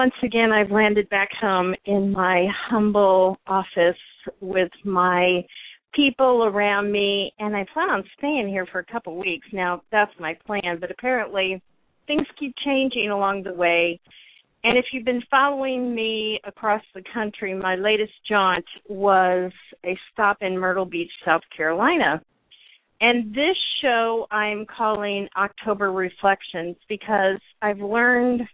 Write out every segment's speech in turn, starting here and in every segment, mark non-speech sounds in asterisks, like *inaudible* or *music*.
Once again, I've landed back home in my humble office with my people around me, and I plan on staying here for a couple weeks. Now, that's my plan, but apparently things keep changing along the way. And if you've been following me across the country, my latest jaunt was a stop in Myrtle Beach, South Carolina. And this show I'm calling October Reflections because I've learned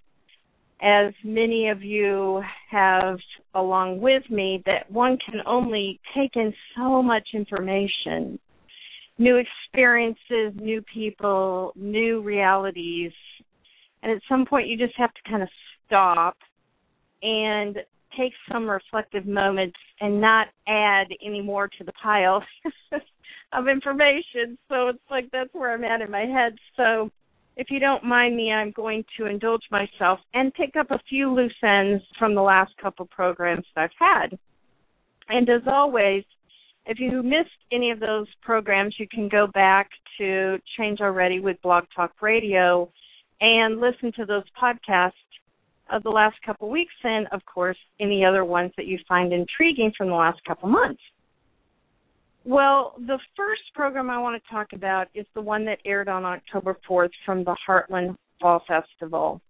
as many of you have along with me, that one can only take in so much information new experiences, new people, new realities. And at some point, you just have to kind of stop and take some reflective moments and not add any more to the pile *laughs* of information. So it's like that's where I'm at in my head. So if you don't mind me, I'm going to indulge myself and pick up a few loose ends from the last couple programs that I've had. And as always, if you missed any of those programs, you can go back to Change Already with Blog Talk Radio and listen to those podcasts of the last couple weeks and, of course, any other ones that you find intriguing from the last couple months. Well, the first program I want to talk about is the one that aired on October 4th from the Heartland Fall Festival.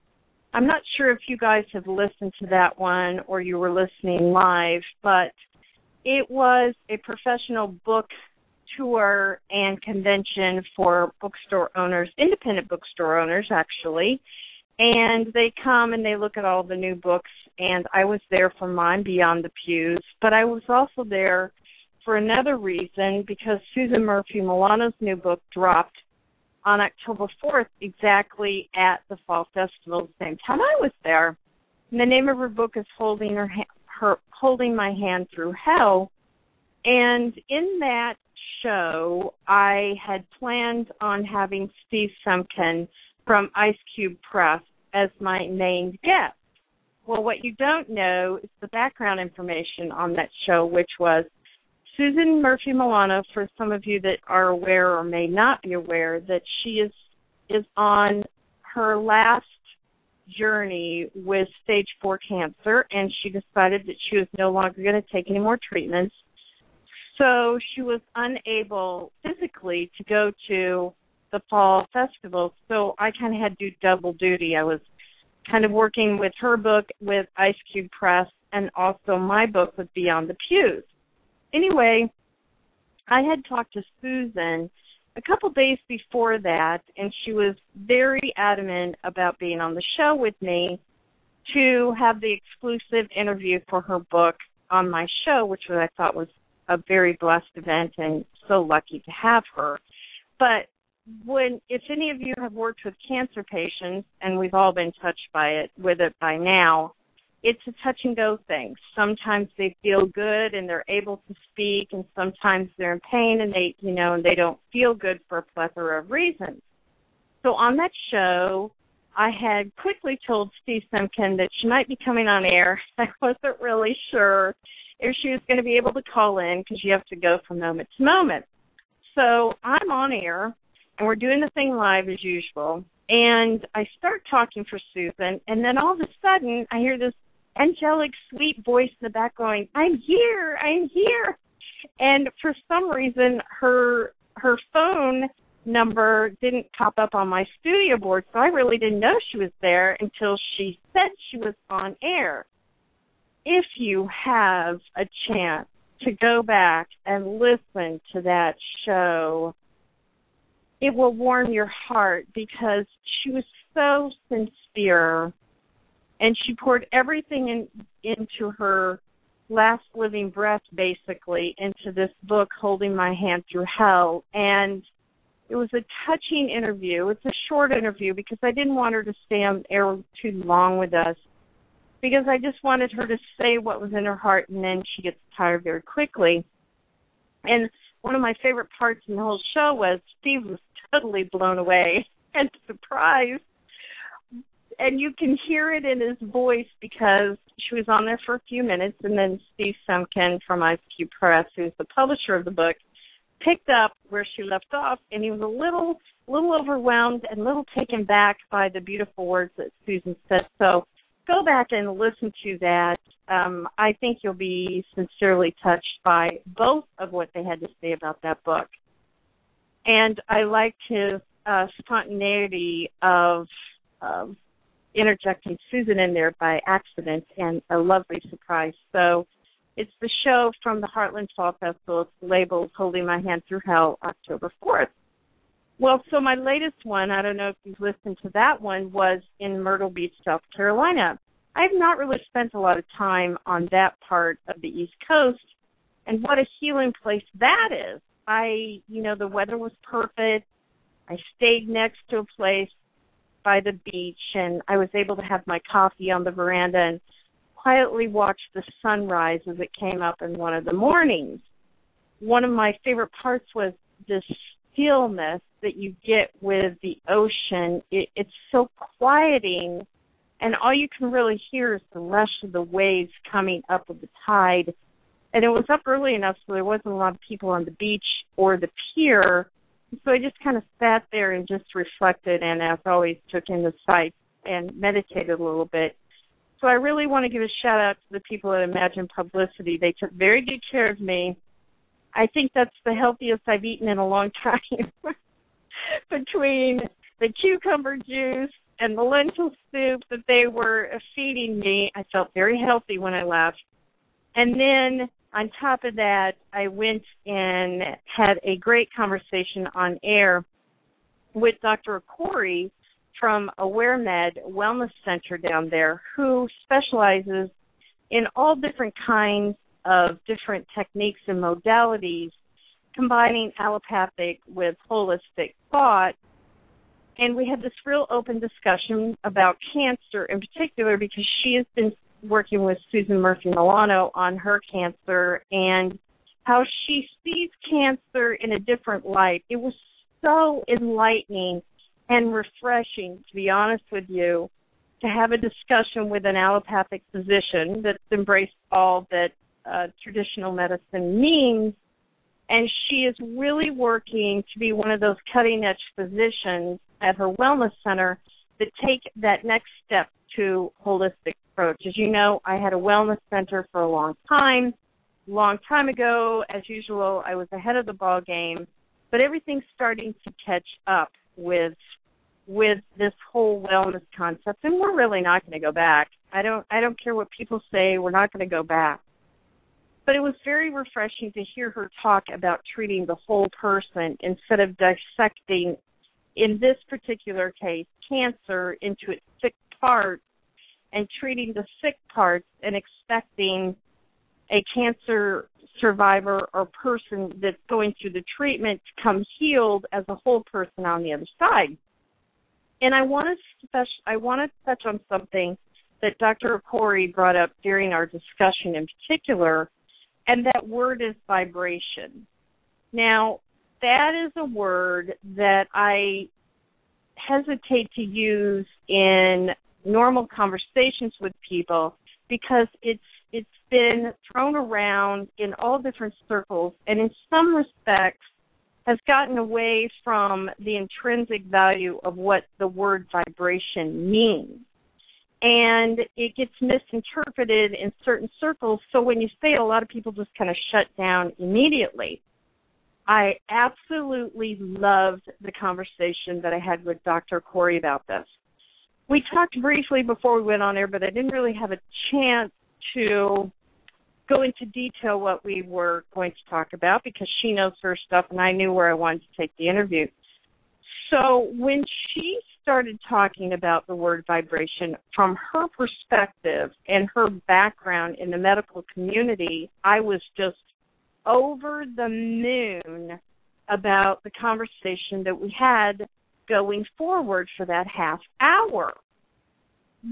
I'm not sure if you guys have listened to that one or you were listening live, but it was a professional book tour and convention for bookstore owners, independent bookstore owners actually. And they come and they look at all the new books and I was there for mine Beyond the Pews, but I was also there for another reason because Susan Murphy Milano's new book dropped on October 4th, exactly at the Fall Festival, the same time I was there. And the name of her book is Holding Her, her Holding My Hand Through Hell. And in that show, I had planned on having Steve Semken from Ice Cube Press as my named guest. Well, what you don't know is the background information on that show, which was Susan Murphy Milano, for some of you that are aware or may not be aware, that she is is on her last journey with stage four cancer, and she decided that she was no longer going to take any more treatments. So she was unable physically to go to the fall festival. So I kind of had to do double duty. I was kind of working with her book with Ice Cube Press and also my book with Beyond the Pews anyway, I had talked to Susan a couple days before that, and she was very adamant about being on the show with me to have the exclusive interview for her book on my show, which I thought was a very blessed event and so lucky to have her. But when if any of you have worked with cancer patients and we've all been touched by it with it by now, it's a touch and go thing. Sometimes they feel good and they're able to speak, and sometimes they're in pain and they, you know, and they don't feel good for a plethora of reasons. So on that show, I had quickly told Steve Semken that she might be coming on air. *laughs* I wasn't really sure if she was going to be able to call in because you have to go from moment to moment. So I'm on air and we're doing the thing live as usual. And I start talking for Susan, and then all of a sudden I hear this angelic, sweet voice in the back going, "I'm here, I'm here," and for some reason her her phone number didn't pop up on my studio board, so I really didn't know she was there until she said she was on air. If you have a chance to go back and listen to that show, it will warm your heart because she was so sincere and she poured everything in into her last living breath basically into this book holding my hand through hell. And it was a touching interview. It's a short interview because i didn't want her to stay on air too long with us because i just wanted her to say what was in her heart and then she gets tired very quickly. And one of my favorite parts in the whole show was steve was totally blown away *laughs* and surprised and you can hear it in his voice because she was on there for a few minutes, and then Steve Semken from IceCube Press, who's the publisher of the book, picked up where she left off, and he was a little, little overwhelmed and a little taken back by the beautiful words that Susan said. So go back and listen to that. Um, I think you'll be sincerely touched by both of what they had to say about that book. And I liked his uh, spontaneity of, of interjecting Susan in there by accident and a lovely surprise. So it's the show from the Heartland Fall Festival. It's labeled Holding My Hand Through Hell, October 4th. Well, so my latest one, I don't know if you've listened to that one, was in Myrtle Beach, South Carolina. I've not really spent a lot of time on that part of the East Coast, and what a healing place that is. I, you know, the weather was perfect. I stayed next to a place by the beach and I was able to have my coffee on the veranda and quietly watch the sunrise as it came up in one of the mornings. One of my favorite parts was this stillness that you get with the ocean. It, it's so quieting and all you can really hear is the rush of the waves coming up with the tide. And it was up early enough so there wasn't a lot of people on the beach or the pier so I just kind of sat there and just reflected and as always took in the sights and meditated a little bit. So I really want to give a shout out to the people at Imagine Publicity. They took very good care of me. I think that's the healthiest I've eaten in a long *laughs* time. Between the cucumber juice and the lentil soup that they were feeding me, I felt very healthy when I left. And then on top of that, I went and had a great conversation on air with Dr. Corey from AwareMed Wellness Center down there, who specializes in all different kinds of different techniques and modalities, combining allopathic with holistic thought. And we had this real open discussion about cancer in particular because she has been working with Susan Murphy Milano on her cancer and how she sees cancer in a different light. It was so enlightening and refreshing, to be honest with you, to have a discussion with an allopathic physician that's embraced all that uh, traditional medicine means. And she is really working to be one of those cutting edge physicians at her wellness center that take that next step to holistic approach. As you know, I had a wellness center for a long time. Long time ago, as usual, I was ahead of the ball game, but everything's starting to catch up with with this whole wellness concept and we're really not going to go back. I don't I don't care what people say, we're not going to go back. But it was very refreshing to hear her talk about treating the whole person instead of dissecting in this particular case cancer into its six parts and treating the sick parts and expecting a cancer survivor or person that's going through the treatment to come healed as a whole person on the other side. And I want to special, I want to touch on something that Dr. Corey brought up during our discussion in particular, and that word is vibration. Now, that is a word that I hesitate to use in normal conversations with people because it's it's been thrown around in all different circles and in some respects has gotten away from the intrinsic value of what the word vibration means. And it gets misinterpreted in certain circles. So when you say it, a lot of people just kind of shut down immediately. I absolutely loved the conversation that I had with Dr. Corey about this we talked briefly before we went on air, but I didn't really have a chance to go into detail what we were going to talk about because she knows her stuff and I knew where I wanted to take the interview. So when she started talking about the word vibration from her perspective and her background in the medical community, I was just over the moon about the conversation that we had going forward for that half hour.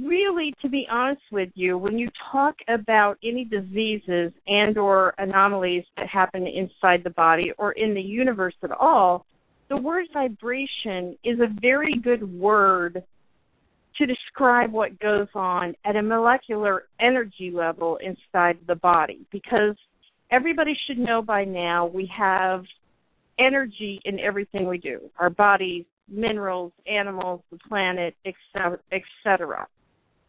Really, to be honest with you, when you talk about any diseases and or anomalies that happen inside the body or in the universe at all, the word vibration is a very good word to describe what goes on at a molecular energy level inside the body because everybody should know by now we have energy in everything we do our bodies minerals animals the planet etc etc.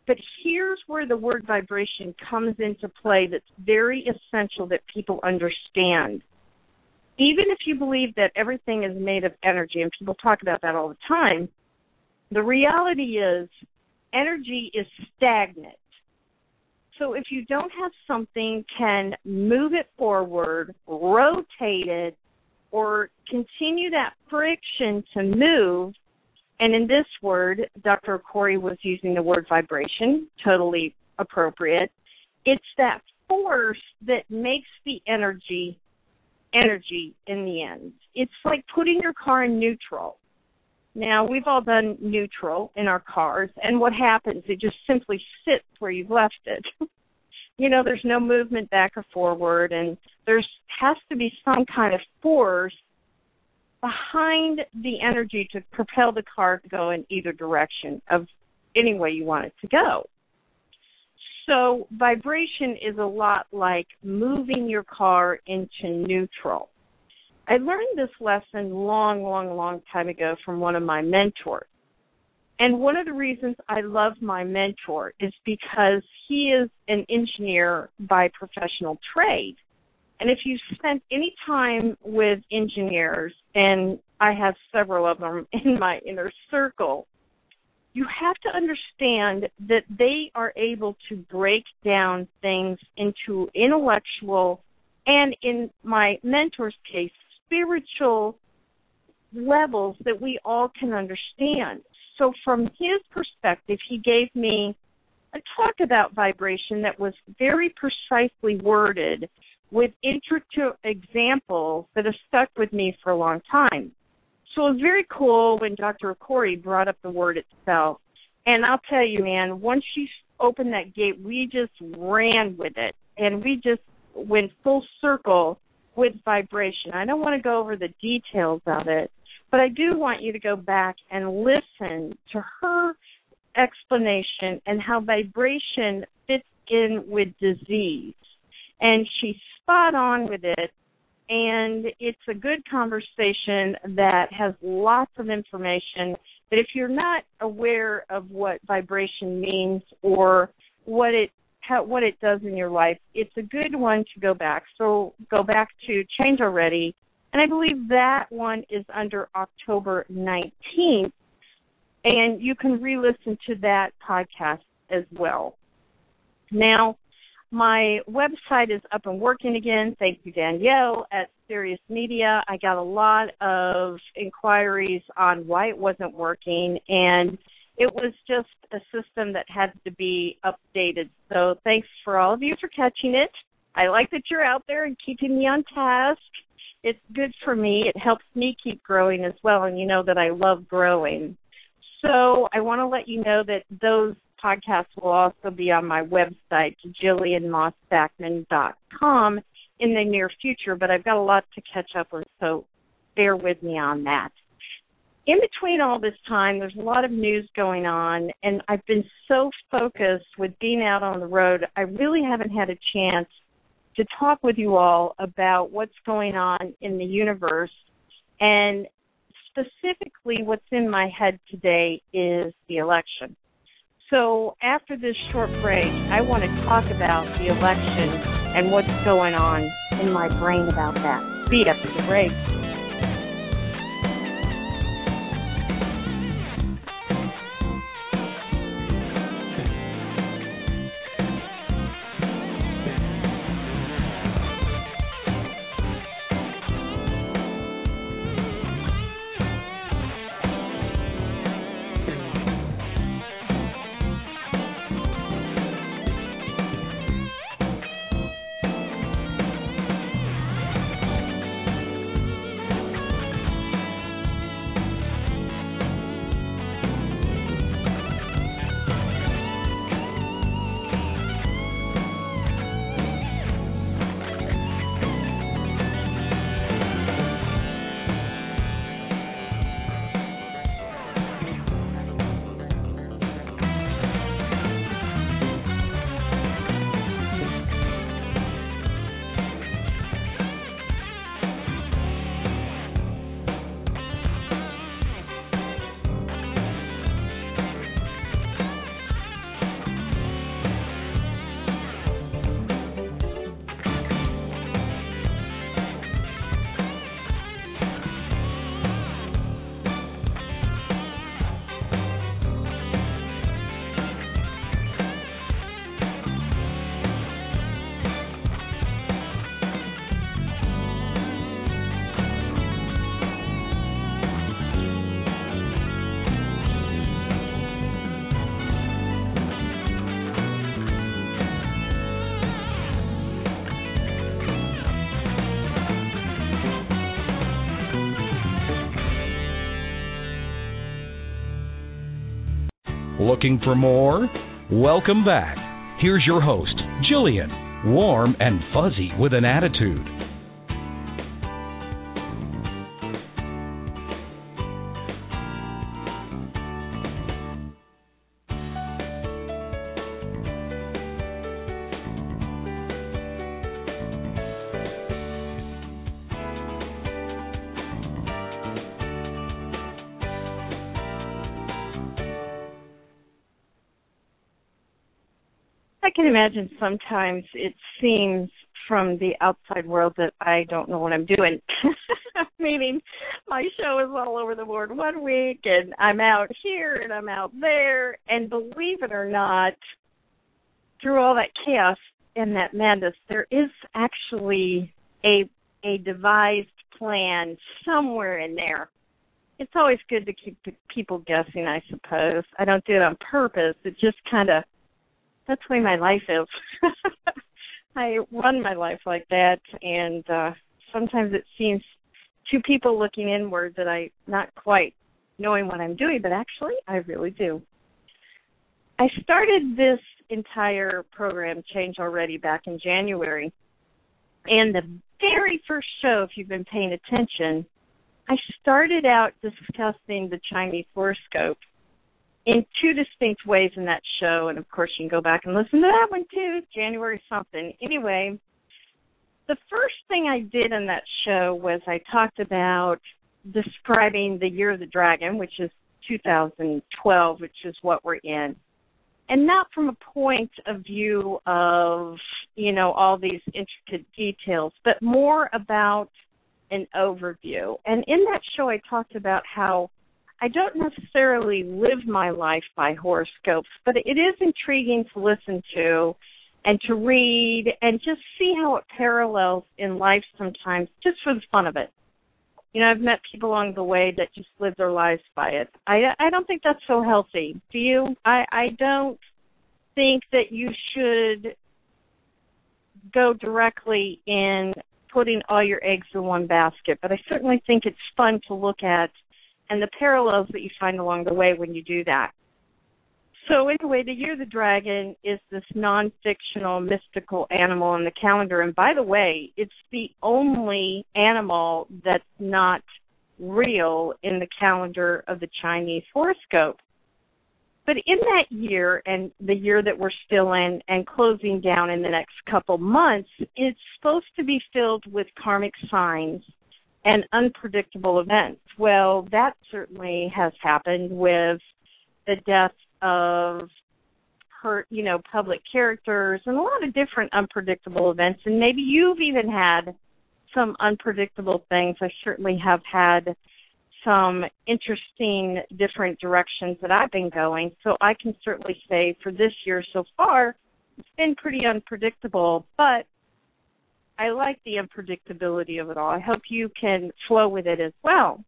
but here's where the word vibration comes into play that's very essential that people understand even if you believe that everything is made of energy, and people talk about that all the time, the reality is energy is stagnant. So if you don't have something can move it forward, rotate it, or continue that friction to move, and in this word, Dr. Corey was using the word vibration, totally appropriate. It's that force that makes the energy energy in the end. It's like putting your car in neutral. Now, we've all done neutral in our cars, and what happens? It just simply sits where you've left it. *laughs* you know, there's no movement back or forward, and there's has to be some kind of force behind the energy to propel the car to go in either direction of any way you want it to go. So vibration is a lot like moving your car into neutral. I learned this lesson long, long, long time ago from one of my mentors. And one of the reasons I love my mentor is because he is an engineer by professional trade. And if you spent any time with engineers, and I have several of them *laughs* in my inner circle, you have to understand that they are able to break down things into intellectual and in my mentor's case spiritual levels that we all can understand so from his perspective he gave me a talk about vibration that was very precisely worded with intricate examples that have stuck with me for a long time so it was very cool when Dr. Corey brought up the word itself. And I'll tell you, man, once she opened that gate, we just ran with it. And we just went full circle with vibration. I don't want to go over the details of it, but I do want you to go back and listen to her explanation and how vibration fits in with disease. And she's spot on with it and it's a good conversation that has lots of information But if you're not aware of what vibration means or what it how, what it does in your life, it's a good one to go back. So go back to Change Already, and I believe that one is under October 19th, and you can re-listen to that podcast as well. Now, my website is up and working again. Thank you, Danielle at Sirius Media. I got a lot of inquiries on why it wasn't working, and it was just a system that had to be updated. So thanks for all of you for catching it. I like that you're out there and keeping me on task. It's good for me. It helps me keep growing as well, and you know that I love growing. So I want to let you know that those podcasts will also be on my website, JillianMaasBackman.com, in the near future, but I've got a lot to catch up with, so bear with me on that. In between all this time, there's a lot of news going on, and I've been so focused with being out on the road, I really haven't had a chance to talk with you all about what's going on in the universe. And specifically, what's in my head today is the election. So after this short break, I want to talk about the election and what's going on in my brain about that. Be after the break. Looking for more? Welcome back. Here's your host, Jillian, warm and fuzzy with an attitude. Can imagine sometimes it seems from the outside world that I don't know what I'm doing. *laughs* Meaning my show is all over the board one week and I'm out here and I'm out there and believe it or not, through all that chaos and that madness, there is actually a a devised plan somewhere in there. It's always good to keep people guessing, I suppose. I don't do it on purpose. It just kind of that's the way my life is. *laughs* I run my life like that, and uh sometimes it seems to people looking inward that I not quite knowing what I'm doing, but actually I really do. I started this entire program change already back in January. And the very first show, if you've been paying attention, I started out discussing the Chinese horoscope in two distinct ways in that show, and of course you can go back and listen to that one too, January something. Anyway, the first thing I did in that show was I talked about describing the year of the dragon, which is 2012, which is what we're in. And not from a point of view of, you know, all these intricate details, but more about an overview. And in that show I talked about how I don't necessarily live my life by horoscopes, but it is intriguing to listen to and to read and just see how it parallels in life sometimes, just for the fun of it. You know, I've met people along the way that just live their lives by it. I I don't think that's so healthy. Do you? I I don't think that you should go directly in putting all your eggs in one basket, but I certainly think it's fun to look at and the parallels that you find along the way when you do that. So anyway, the Year of the Dragon is this non-fictional mystical animal in the calendar, and by the way, it's the only animal that's not real in the calendar of the Chinese horoscope. But in that year and the year that we're still in and closing down in the next couple months, it's supposed to be filled with karmic signs and unpredictable events. Well, that certainly has happened with the death of her, you know, public characters and a lot of different unpredictable events. And maybe you've even had some unpredictable things. I certainly have had some interesting different directions that I've been going. So I can certainly say for this year so far, it's been pretty unpredictable, but I like the unpredictability of it all. I hope you can flow with it as well.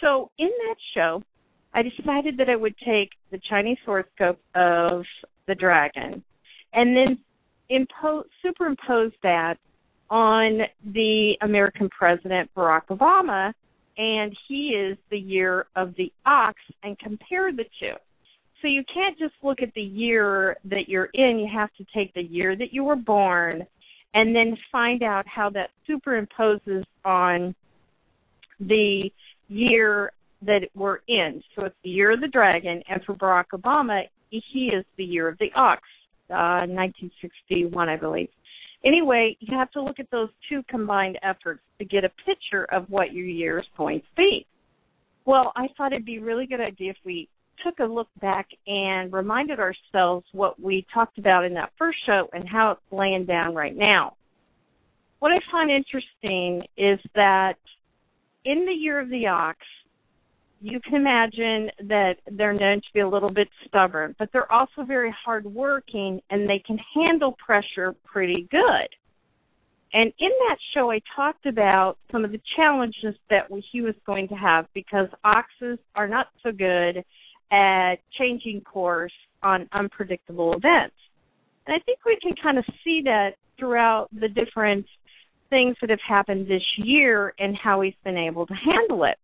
So in that show, I decided that I would take the Chinese horoscope of the dragon and then impose, superimpose that on the American president Barack Obama, and he is the year of the ox, and compare the two. So you can't just look at the year that you're in, you have to take the year that you were born and then find out how that superimposes on the year that we're in. So it's the year of the dragon, and for Barack Obama, he is the year of the ox, uh, 1961, I believe. Anyway, you have to look at those two combined efforts to get a picture of what your year is going to be. Well, I thought it'd be a really good idea if we took a look back and reminded ourselves what we talked about in that first show and how it's laying down right now. What I find interesting is that in the year of the ox, you can imagine that they're known to be a little bit stubborn, but they're also very hardworking and they can handle pressure pretty good. And in that show, I talked about some of the challenges that he was going to have because oxes are not so good at changing course on unpredictable events. And I think we can kind of see that throughout the different things that have happened this year and how he's been able to handle it.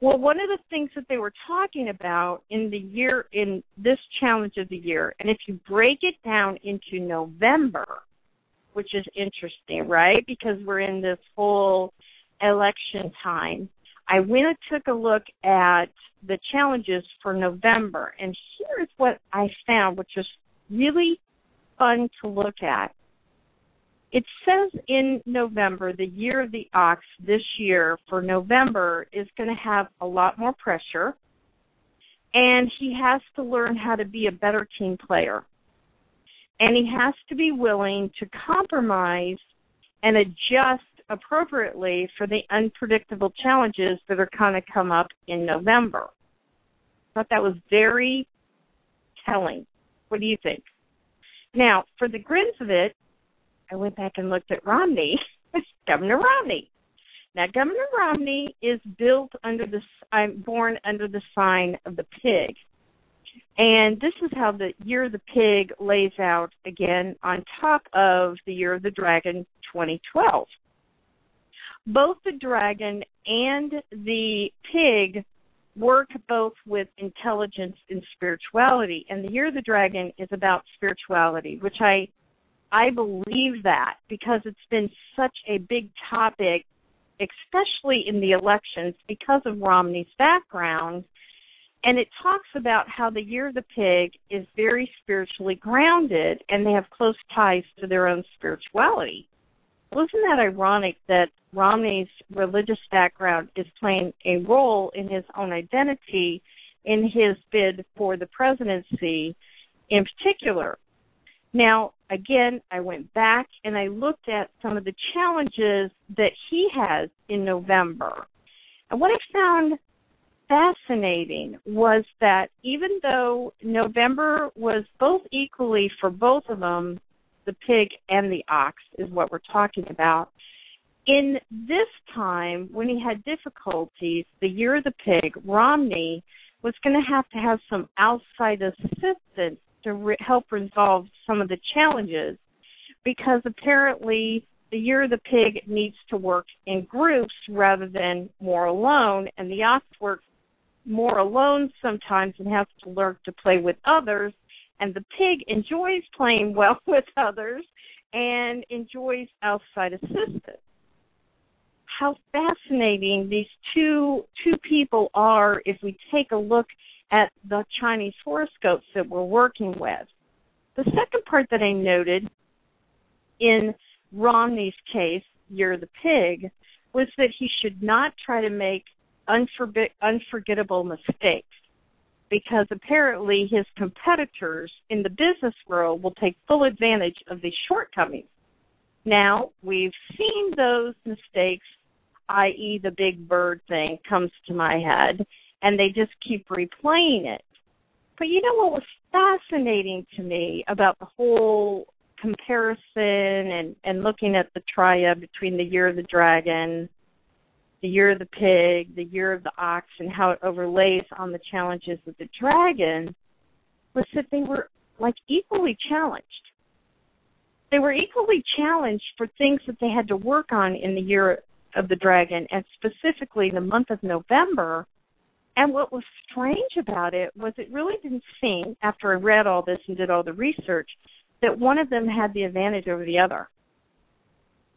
Well, one of the things that they were talking about in the year in this challenge of the year, and if you break it down into November, which is interesting, right? Because we're in this whole election time. I went and took a look at the challenges for November, and here's what I found, which is really fun to look at. It says in November, the year of the ox this year for November is going to have a lot more pressure, and he has to learn how to be a better team player. And he has to be willing to compromise and adjust appropriately for the unpredictable challenges that are going to come up in November. I thought that was very telling. What do you think? Now, for the grins of it, I went back and looked at Romney, *laughs* Governor Romney. Now, Governor Romney is built under the, I'm uh, born under the sign of the pig. And this is how the Year of the Pig lays out again on top of the Year of the Dragon 2012. Both the dragon and the pig work both with intelligence and spirituality. And the Year of the Dragon is about spirituality, which I I believe that because it's been such a big topic, especially in the elections, because of Romney's background. And it talks about how the year of the pig is very spiritually grounded and they have close ties to their own spirituality. Well, isn't that ironic that Romney's religious background is playing a role in his own identity in his bid for the presidency in particular? Now, again, I went back and I looked at some of the challenges that he has in November. And what I found fascinating was that even though November was both equally for both of them, the pig and the ox is what we're talking about. In this time, when he had difficulties, the year of the pig, Romney was going to have to have some outside assistance to re- help resolve some of the challenges because apparently the year of the pig needs to work in groups rather than more alone and the ox works more alone sometimes and has to learn to play with others and the pig enjoys playing well *laughs* with others and enjoys outside assistance how fascinating these two two people are if we take a look at the Chinese horoscopes that we're working with. The second part that I noted in Romney's case, You're the Pig, was that he should not try to make unforbi- unforgettable mistakes because apparently his competitors in the business world will take full advantage of these shortcomings. Now, we've seen those mistakes, i.e., the big bird thing comes to my head, and they just keep replaying it. But you know what was fascinating to me about the whole comparison and and looking at the triad between the year of the dragon, the year of the pig, the year of the ox, and how it overlays on the challenges of the dragon was that they were like equally challenged. They were equally challenged for things that they had to work on in the year of the dragon, and specifically the month of November and what was strange about it was it really didn't seem, after I read all this and did all the research, that one of them had the advantage over the other.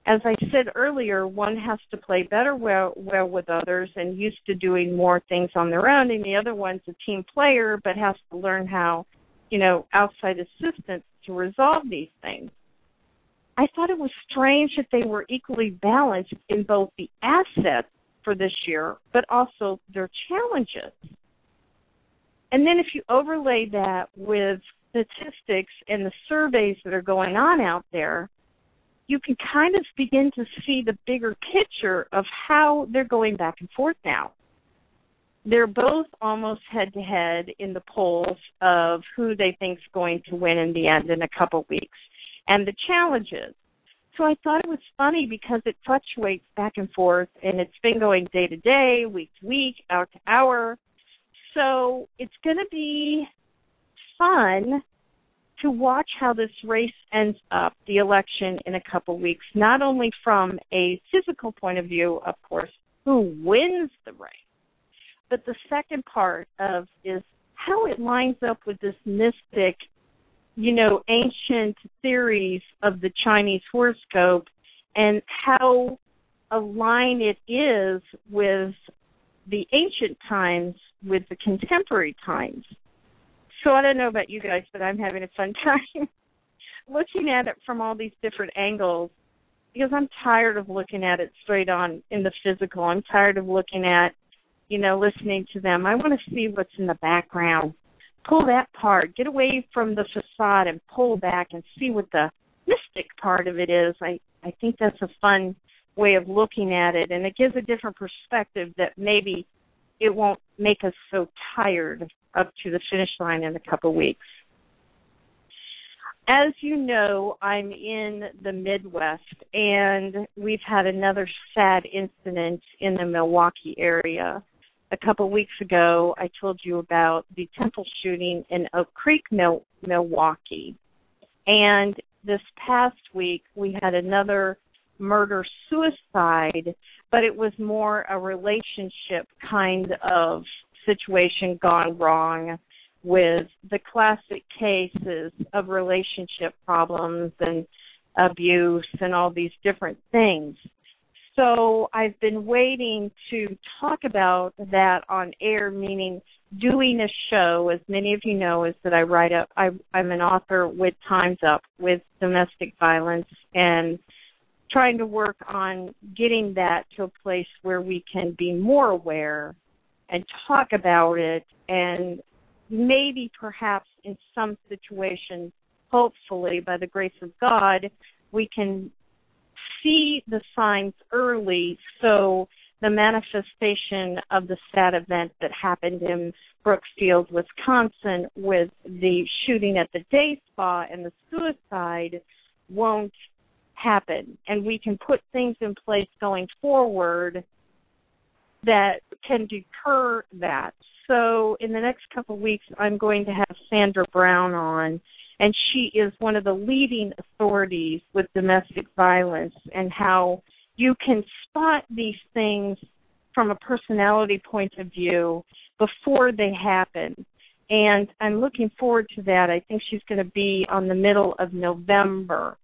As I said earlier, one has to play better well, well with others and used to doing more things on their own, and the other one's a team player but has to learn how, you know, outside assistance to resolve these things. I thought it was strange that they were equally balanced in both the assets for this year, but also their challenges. And then if you overlay that with statistics and the surveys that are going on out there, you can kind of begin to see the bigger picture of how they're going back and forth now. They're both almost head to head in the polls of who they think's going to win in the end in a couple weeks. And the challenges so I thought it was funny because it fluctuates back and forth and it's been going day to day, week to week, hour to hour. So it's going to be fun to watch how this race ends up, the election in a couple weeks, not only from a physical point of view, of course, who wins the race, But the second part of is how it lines up with this mystic, you know, ancient theories of the Chinese horoscope and how aligned it is with the ancient times with the contemporary times. So I don't know about you guys, but I'm having a fun *laughs* time looking at it from all these different angles because I'm tired of looking at it straight on in the physical. I'm tired of looking at, you know, listening to them. I want to see what's in the background. Pull that part, get away from the facade and pull back and see what the mystic part of it is. I I think that's a fun way of looking at it and it gives a different perspective that maybe it won't make us so tired up to the finish line in a couple weeks. As you know, I'm in the Midwest and we've had another sad incident in the Milwaukee area. A couple weeks ago, I told you about the temple shooting in Oak Creek, Milwaukee. And this past week, we had another murder suicide, but it was more a relationship kind of situation gone wrong with the classic cases of relationship problems and abuse and all these different things. So I've been waiting to talk about that on air, meaning doing a show, as many of you know, is that I write up, I, I'm an author with Time's Up with domestic violence and trying to work on getting that to a place where we can be more aware and talk about it and maybe perhaps in some situations hopefully by the grace of god we can see the signs early so the manifestation of the sad event that happened in Brookfield, Wisconsin with the shooting at the day spa and the suicide won't happen. And we can put things in place going forward that can deter that. So in the next couple of weeks I'm going to have Sandra Brown on and she is one of the leading authorities with domestic violence and how you can spot these things from a personality point of view before they happen. And I'm looking forward to that. I think she's going to be on the middle of November.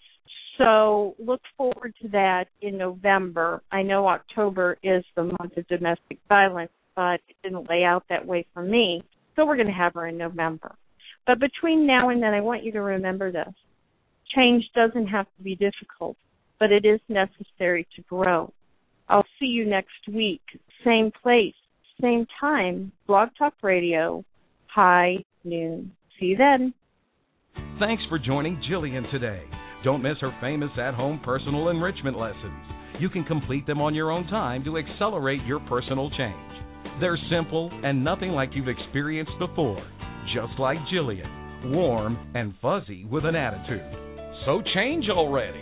So look forward to that in November. I know October is the month of domestic violence, but it didn't lay out that way for me. So we're going to have her in November. But between now and then, I want you to remember this. Change doesn't have to be difficult, but it is necessary to grow. I'll see you next week. Same place, same time. Blog Talk Radio, high noon. See you then. Thanks for joining Jillian today. Don't miss her famous at home personal enrichment lessons. You can complete them on your own time to accelerate your personal change. They're simple and nothing like you've experienced before, just like Jillian, warm and fuzzy with an attitude. So change already.